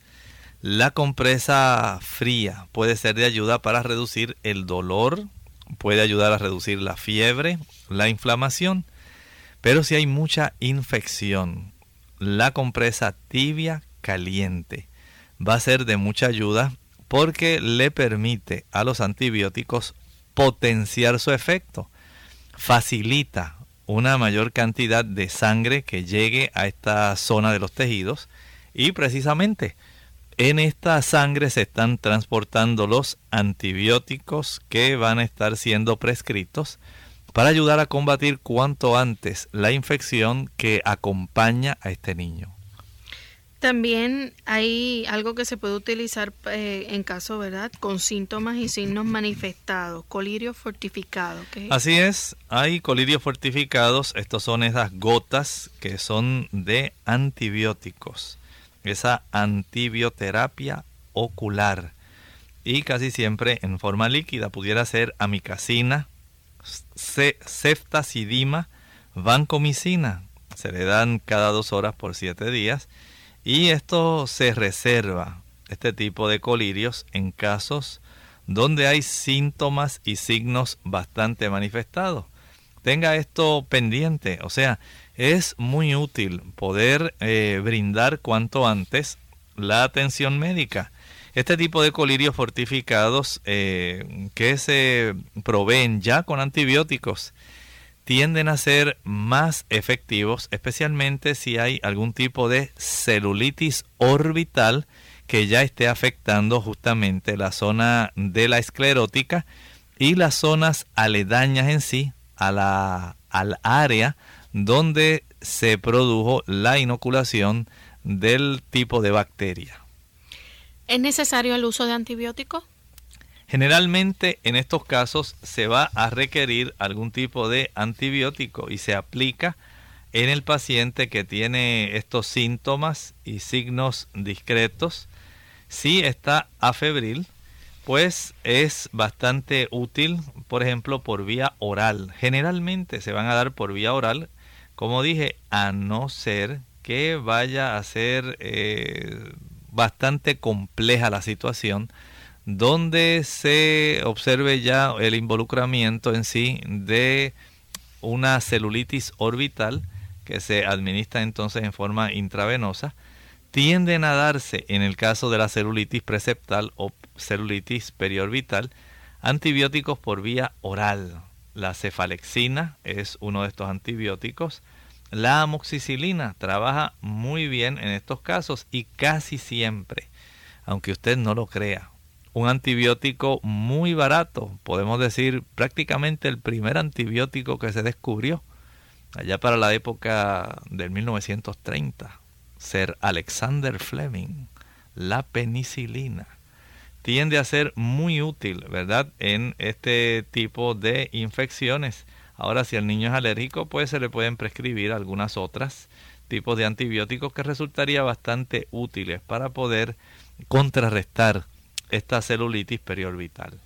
la compresa fría puede ser de ayuda para reducir el dolor, puede ayudar a reducir la fiebre, la inflamación, pero si hay mucha infección, la compresa tibia caliente va a ser de mucha ayuda porque le permite a los antibióticos potenciar su efecto, facilita una mayor cantidad de sangre que llegue a esta zona de los tejidos y precisamente en esta sangre se están transportando los antibióticos que van a estar siendo prescritos para ayudar a combatir cuanto antes la infección que acompaña a este niño. También hay algo que se puede utilizar eh, en caso, ¿verdad? Con síntomas y signos manifestados, colirio fortificado. Así es, hay colirios fortificados, estos son esas gotas que son de antibióticos esa antibioterapia ocular y casi siempre en forma líquida pudiera ser amicacina, ceftazidima, vancomicina. Se le dan cada dos horas por siete días y esto se reserva, este tipo de colirios, en casos donde hay síntomas y signos bastante manifestados. Tenga esto pendiente, o sea, es muy útil poder eh, brindar cuanto antes la atención médica. Este tipo de colirios fortificados eh, que se proveen ya con antibióticos tienden a ser más efectivos, especialmente si hay algún tipo de celulitis orbital que ya esté afectando justamente la zona de la esclerótica y las zonas aledañas en sí a la, al área donde se produjo la inoculación del tipo de bacteria. ¿Es necesario el uso de antibióticos? Generalmente en estos casos se va a requerir algún tipo de antibiótico y se aplica en el paciente que tiene estos síntomas y signos discretos. Si está afebril, pues es bastante útil, por ejemplo, por vía oral. Generalmente se van a dar por vía oral como dije, a no ser que vaya a ser eh, bastante compleja la situación, donde se observe ya el involucramiento en sí de una celulitis orbital que se administra entonces en forma intravenosa, tienden a darse en el caso de la celulitis preceptal o celulitis periorbital antibióticos por vía oral. La cefalexina es uno de estos antibióticos. La amoxicilina trabaja muy bien en estos casos y casi siempre, aunque usted no lo crea, un antibiótico muy barato, podemos decir prácticamente el primer antibiótico que se descubrió allá para la época del 1930, ser Alexander Fleming, la penicilina tiende a ser muy útil, ¿verdad? En este tipo de infecciones. Ahora, si el niño es alérgico, pues se le pueden prescribir algunas otras tipos de antibióticos que resultaría bastante útiles para poder contrarrestar esta celulitis periorbital.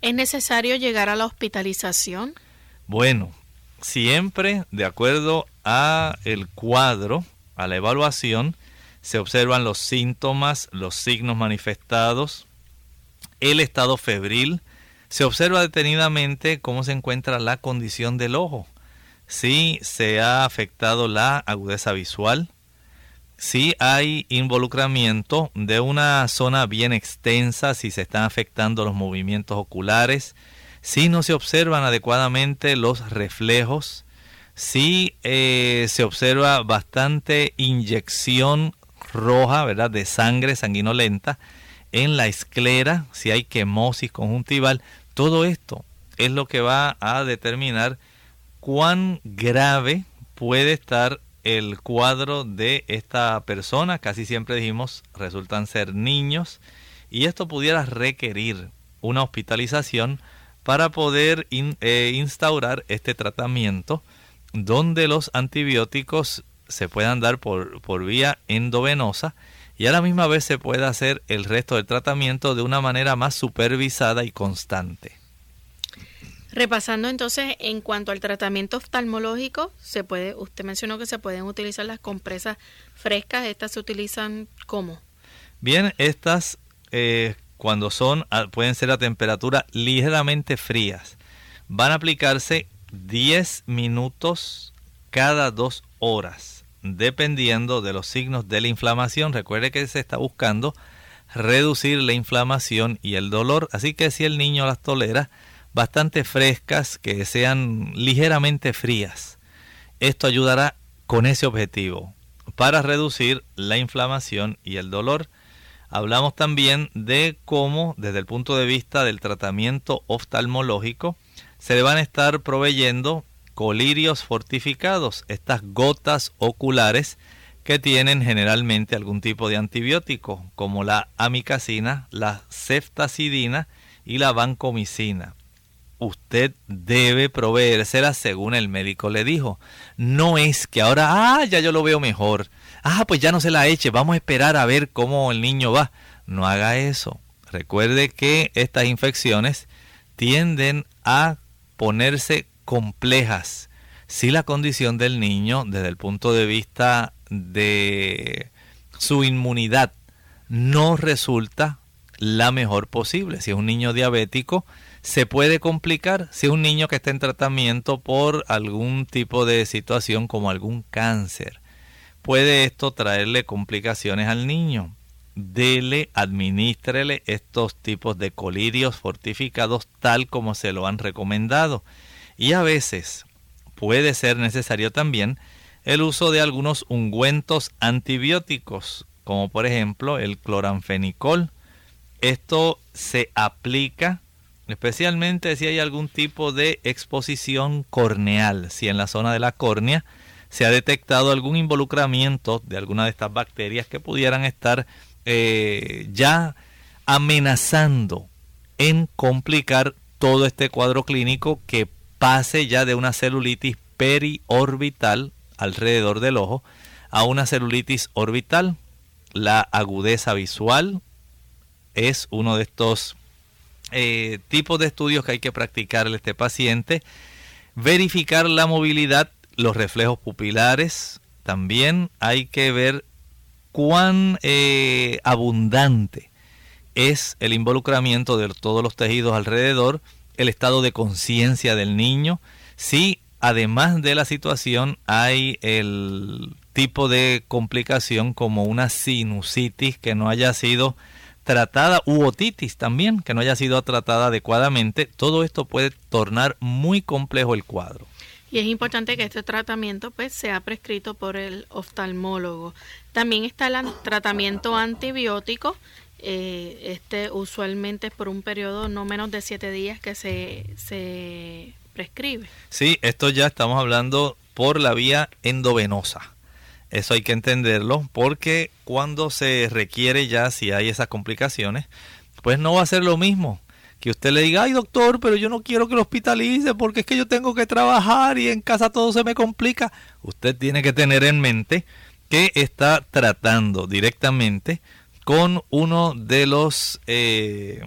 ¿Es necesario llegar a la hospitalización? Bueno, siempre de acuerdo a el cuadro, a la evaluación, se observan los síntomas, los signos manifestados, el estado febril, se observa detenidamente cómo se encuentra la condición del ojo. si se ha afectado la agudeza visual, si hay involucramiento de una zona bien extensa, si se están afectando los movimientos oculares, si no se observan adecuadamente los reflejos, si eh, se observa bastante inyección roja, ¿verdad? De sangre sanguinolenta en la esclera, si hay quemosis conjuntival, todo esto es lo que va a determinar cuán grave puede estar el cuadro de esta persona. Casi siempre dijimos, resultan ser niños y esto pudiera requerir una hospitalización para poder eh, instaurar este tratamiento donde los antibióticos se puedan dar por, por vía endovenosa y a la misma vez se puede hacer el resto del tratamiento de una manera más supervisada y constante. Repasando entonces en cuanto al tratamiento oftalmológico, se puede, usted mencionó que se pueden utilizar las compresas frescas, estas se utilizan ¿cómo? Bien, estas eh, cuando son pueden ser a temperatura ligeramente frías, van a aplicarse 10 minutos cada dos horas, dependiendo de los signos de la inflamación. Recuerde que se está buscando reducir la inflamación y el dolor, así que si el niño las tolera, bastante frescas, que sean ligeramente frías. Esto ayudará con ese objetivo, para reducir la inflamación y el dolor. Hablamos también de cómo, desde el punto de vista del tratamiento oftalmológico, se le van a estar proveyendo colirios fortificados, estas gotas oculares que tienen generalmente algún tipo de antibiótico, como la amicacina, la ceftacidina y la vancomicina usted debe proveérsela según el médico le dijo. No es que ahora, ah, ya yo lo veo mejor. Ah, pues ya no se la eche, vamos a esperar a ver cómo el niño va. No haga eso. Recuerde que estas infecciones tienden a ponerse complejas si la condición del niño desde el punto de vista de su inmunidad no resulta la mejor posible. Si es un niño diabético, se puede complicar si es un niño que está en tratamiento por algún tipo de situación como algún cáncer. Puede esto traerle complicaciones al niño. Dele, administrele estos tipos de colirios fortificados tal como se lo han recomendado. Y a veces puede ser necesario también el uso de algunos ungüentos antibióticos, como por ejemplo el cloranfenicol. Esto se aplica especialmente si hay algún tipo de exposición corneal, si en la zona de la córnea se ha detectado algún involucramiento de alguna de estas bacterias que pudieran estar eh, ya amenazando en complicar todo este cuadro clínico que pase ya de una celulitis periorbital alrededor del ojo a una celulitis orbital. La agudeza visual es uno de estos eh, tipos de estudios que hay que practicarle a este paciente. Verificar la movilidad, los reflejos pupilares. También hay que ver cuán eh, abundante es el involucramiento de todos los tejidos alrededor, el estado de conciencia del niño, si además de la situación hay el tipo de complicación como una sinusitis que no haya sido tratada u otitis también, que no haya sido tratada adecuadamente, todo esto puede tornar muy complejo el cuadro. Y es importante que este tratamiento pues sea prescrito por el oftalmólogo. También está el tratamiento antibiótico. Eh, este usualmente es por un periodo no menos de siete días que se, se prescribe. Sí, esto ya estamos hablando por la vía endovenosa. Eso hay que entenderlo porque cuando se requiere ya, si hay esas complicaciones, pues no va a ser lo mismo que usted le diga, ay doctor, pero yo no quiero que lo hospitalice porque es que yo tengo que trabajar y en casa todo se me complica. Usted tiene que tener en mente que está tratando directamente con uno de los eh,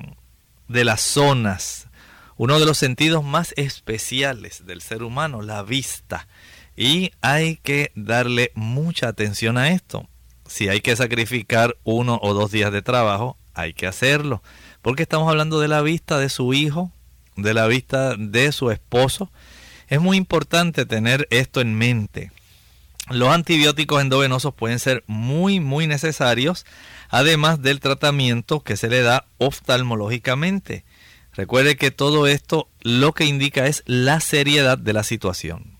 de las zonas, uno de los sentidos más especiales del ser humano, la vista. Y hay que darle mucha atención a esto. Si hay que sacrificar uno o dos días de trabajo, hay que hacerlo. Porque estamos hablando de la vista de su hijo, de la vista de su esposo. Es muy importante tener esto en mente. Los antibióticos endovenosos pueden ser muy, muy necesarios, además del tratamiento que se le da oftalmológicamente. Recuerde que todo esto lo que indica es la seriedad de la situación.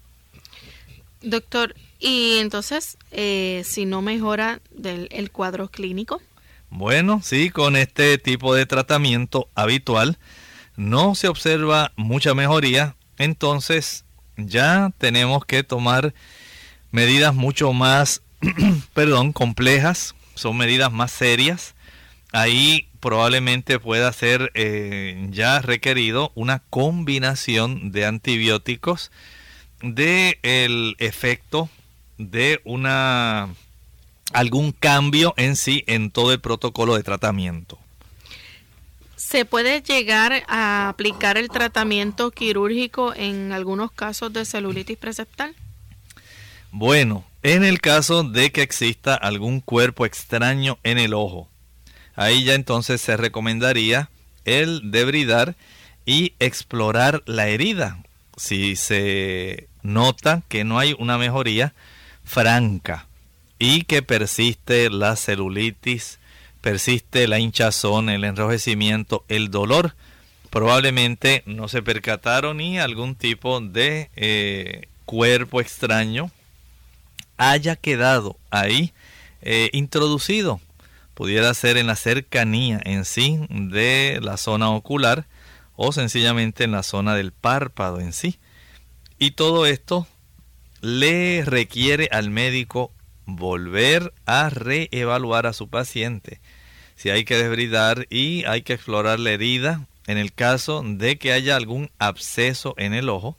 Doctor, y entonces, eh, si no mejora del, el cuadro clínico. Bueno, sí, con este tipo de tratamiento habitual no se observa mucha mejoría, entonces ya tenemos que tomar medidas mucho más, [CLEARS THROAT] perdón, complejas, son medidas más serias. Ahí probablemente pueda ser eh, ya requerido una combinación de antibióticos de el efecto de una algún cambio en sí en todo el protocolo de tratamiento. ¿Se puede llegar a aplicar el tratamiento quirúrgico en algunos casos de celulitis preceptal? Bueno, en el caso de que exista algún cuerpo extraño en el ojo, ahí ya entonces se recomendaría el debridar y explorar la herida. Si se nota que no hay una mejoría, franca y que persiste la celulitis, persiste la hinchazón, el enrojecimiento, el dolor, probablemente no se percataron ni algún tipo de eh, cuerpo extraño haya quedado ahí eh, introducido. Pudiera ser en la cercanía en sí de la zona ocular o sencillamente en la zona del párpado en sí. Y todo esto le requiere al médico volver a reevaluar a su paciente. Si hay que desbridar y hay que explorar la herida, en el caso de que haya algún absceso en el ojo,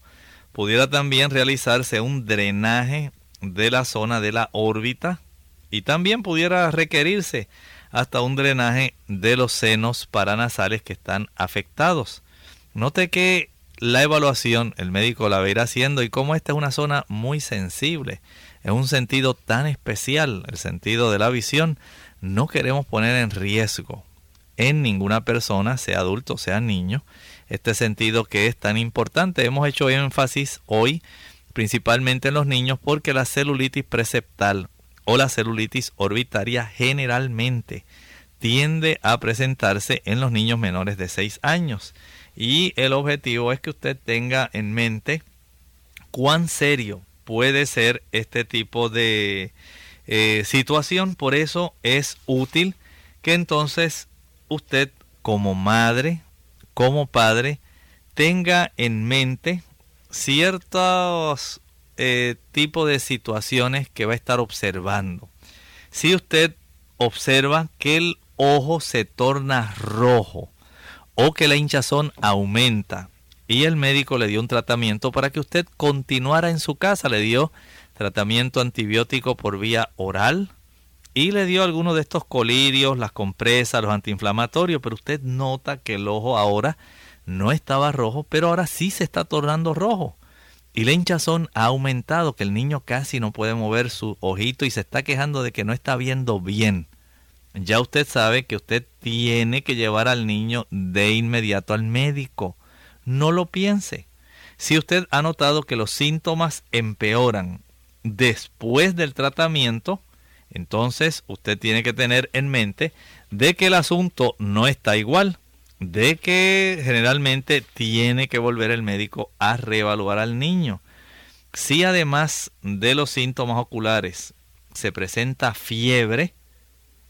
pudiera también realizarse un drenaje de la zona de la órbita y también pudiera requerirse hasta un drenaje de los senos paranasales que están afectados. Note que la evaluación el médico la va a ir haciendo y como esta es una zona muy sensible, es un sentido tan especial, el sentido de la visión, no queremos poner en riesgo en ninguna persona, sea adulto, sea niño, este sentido que es tan importante. Hemos hecho énfasis hoy principalmente en los niños porque la celulitis preceptal o la celulitis orbitaria generalmente tiende a presentarse en los niños menores de 6 años y el objetivo es que usted tenga en mente cuán serio puede ser este tipo de eh, situación. Por eso es útil que entonces usted como madre, como padre, tenga en mente ciertos eh, tipos de situaciones que va a estar observando. Si usted observa que el ojo se torna rojo, o que la hinchazón aumenta y el médico le dio un tratamiento para que usted continuara en su casa, le dio tratamiento antibiótico por vía oral y le dio algunos de estos colirios, las compresas, los antiinflamatorios, pero usted nota que el ojo ahora no estaba rojo, pero ahora sí se está tornando rojo. Y la hinchazón ha aumentado, que el niño casi no puede mover su ojito y se está quejando de que no está viendo bien ya usted sabe que usted tiene que llevar al niño de inmediato al médico. No lo piense. Si usted ha notado que los síntomas empeoran después del tratamiento, entonces usted tiene que tener en mente de que el asunto no está igual, de que generalmente tiene que volver el médico a reevaluar al niño. Si además de los síntomas oculares se presenta fiebre,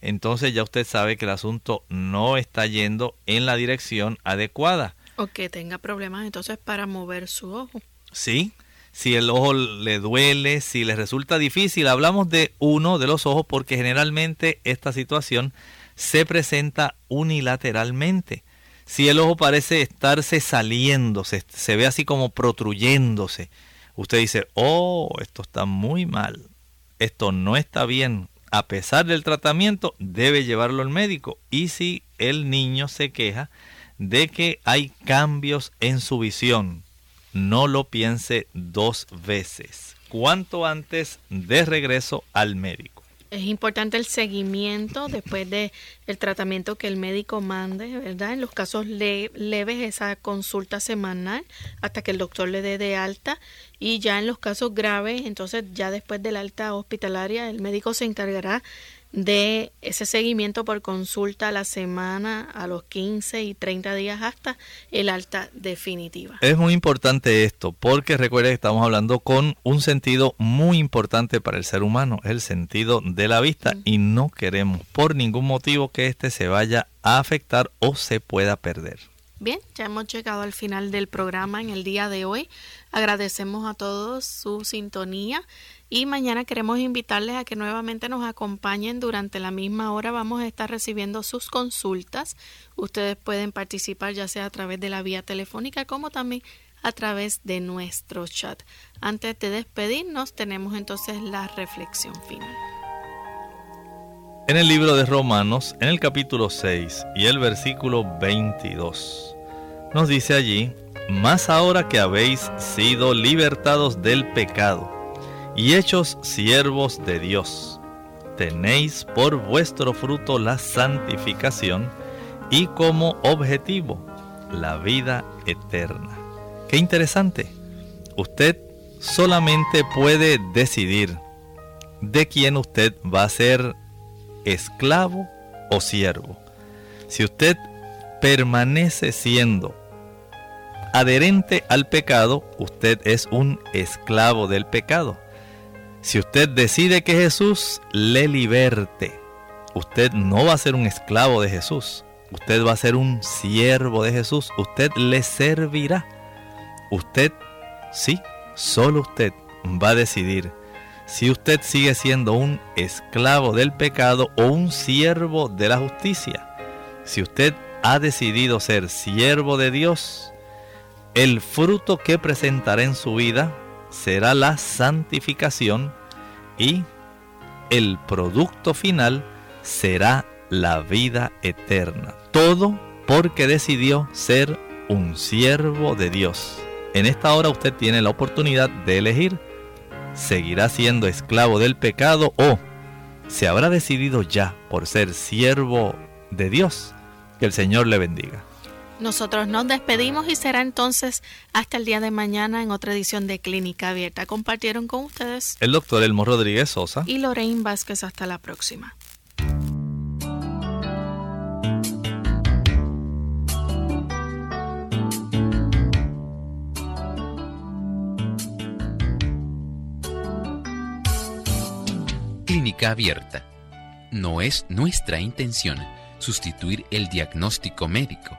entonces ya usted sabe que el asunto no está yendo en la dirección adecuada. O que tenga problemas entonces para mover su ojo. Sí, si el ojo le duele, si le resulta difícil, hablamos de uno de los ojos porque generalmente esta situación se presenta unilateralmente. Si el ojo parece estarse saliendo, se, se ve así como protruyéndose, usted dice, oh, esto está muy mal, esto no está bien, a pesar del tratamiento, debe llevarlo al médico. Y si el niño se queja de que hay cambios en su visión, no lo piense dos veces. Cuanto antes de regreso al médico. Es importante el seguimiento después de el tratamiento que el médico mande, ¿verdad? En los casos leves esa consulta semanal hasta que el doctor le dé de alta y ya en los casos graves, entonces ya después del alta hospitalaria el médico se encargará de ese seguimiento por consulta a la semana, a los 15 y 30 días hasta el alta definitiva. Es muy importante esto porque recuerde que estamos hablando con un sentido muy importante para el ser humano, el sentido de la vista y no queremos por ningún motivo que éste se vaya a afectar o se pueda perder. Bien, ya hemos llegado al final del programa en el día de hoy. Agradecemos a todos su sintonía y mañana queremos invitarles a que nuevamente nos acompañen durante la misma hora. Vamos a estar recibiendo sus consultas. Ustedes pueden participar ya sea a través de la vía telefónica como también a través de nuestro chat. Antes de despedirnos tenemos entonces la reflexión final. En el libro de Romanos, en el capítulo 6 y el versículo 22, nos dice allí, más ahora que habéis sido libertados del pecado y hechos siervos de Dios. Tenéis por vuestro fruto la santificación y como objetivo la vida eterna. Qué interesante. Usted solamente puede decidir de quién usted va a ser esclavo o siervo. Si usted permanece siendo adherente al pecado, usted es un esclavo del pecado. Si usted decide que Jesús le liberte, usted no va a ser un esclavo de Jesús, usted va a ser un siervo de Jesús, usted le servirá. Usted, sí, solo usted va a decidir si usted sigue siendo un esclavo del pecado o un siervo de la justicia. Si usted ha decidido ser siervo de Dios, el fruto que presentará en su vida será la santificación y el producto final será la vida eterna. Todo porque decidió ser un siervo de Dios. En esta hora usted tiene la oportunidad de elegir. ¿Seguirá siendo esclavo del pecado o se habrá decidido ya por ser siervo de Dios? Que el Señor le bendiga. Nosotros nos despedimos y será entonces hasta el día de mañana en otra edición de Clínica Abierta. Compartieron con ustedes el doctor Elmo Rodríguez Sosa y Lorraine Vázquez. Hasta la próxima. Clínica Abierta. No es nuestra intención sustituir el diagnóstico médico